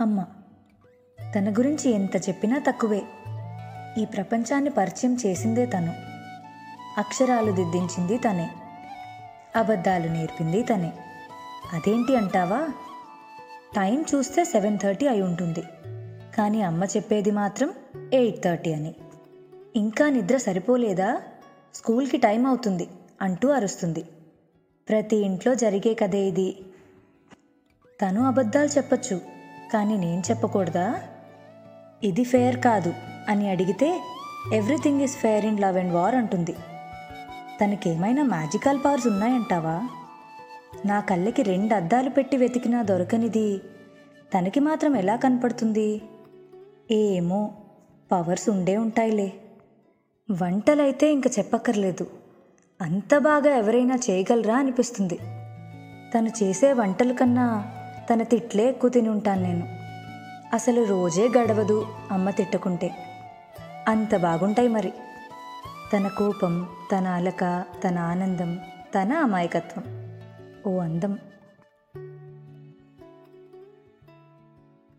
అమ్మ తన గురించి ఎంత చెప్పినా తక్కువే. ఈ ప్రపంచాన్ని పరిచయం చేసిందే తను. అక్షరాలు దిద్దించింది తనే. అబద్ధాలు నేర్పింది తనే. అదేంటి అంటావా? టైం చూస్తే సెవెన్ థర్టీ అయి ఉంటుంది. కానీ అమ్మ చెప్పేది మాత్రం ఎయిట్ థర్టీ అని. ఇంకా నిద్ర సరిపోలేదా? స్కూల్కి టైం అవుతుంది అంటూ అరుస్తుంది. ప్రతి ఇంట్లో జరిగే కదే ఇది. తను అబద్ధాలు చెప్పచ్చు. కానీ నేను చెప్పకూడదా? ఇది ఫేర్ కాదు అని అడిగితే everything is fair in love and war అంటుంది. తనకేమైనా మ్యాజికల్ పవర్స్ ఉన్నాయంటావా? నా కళ్ళకి రెండు అద్దాలు పెట్టి వెతికినా దొరకనిది. తనకి మాత్రం ఎలా కనపడుతుంది? ఏమో పవర్స్ ఉండే ఉంటాయిలే. వంటలైతే ఇంక చెప్పక్కర్లేదు. అంత బాగా ఎవరైనా చేయగలరా అనిపిస్తుంది. తను చేసే వంటల కన్నా తన తిట్లే ఎక్కువ తినుంటాను నేను. అసలు రోజే గడవదు అమ్మ తిట్టుకుంటే. అంత బాగుంటాయి మరి. తన కోపం తన అలక తన ఆనందం తన అమాయకత్వం. ఓ అందం.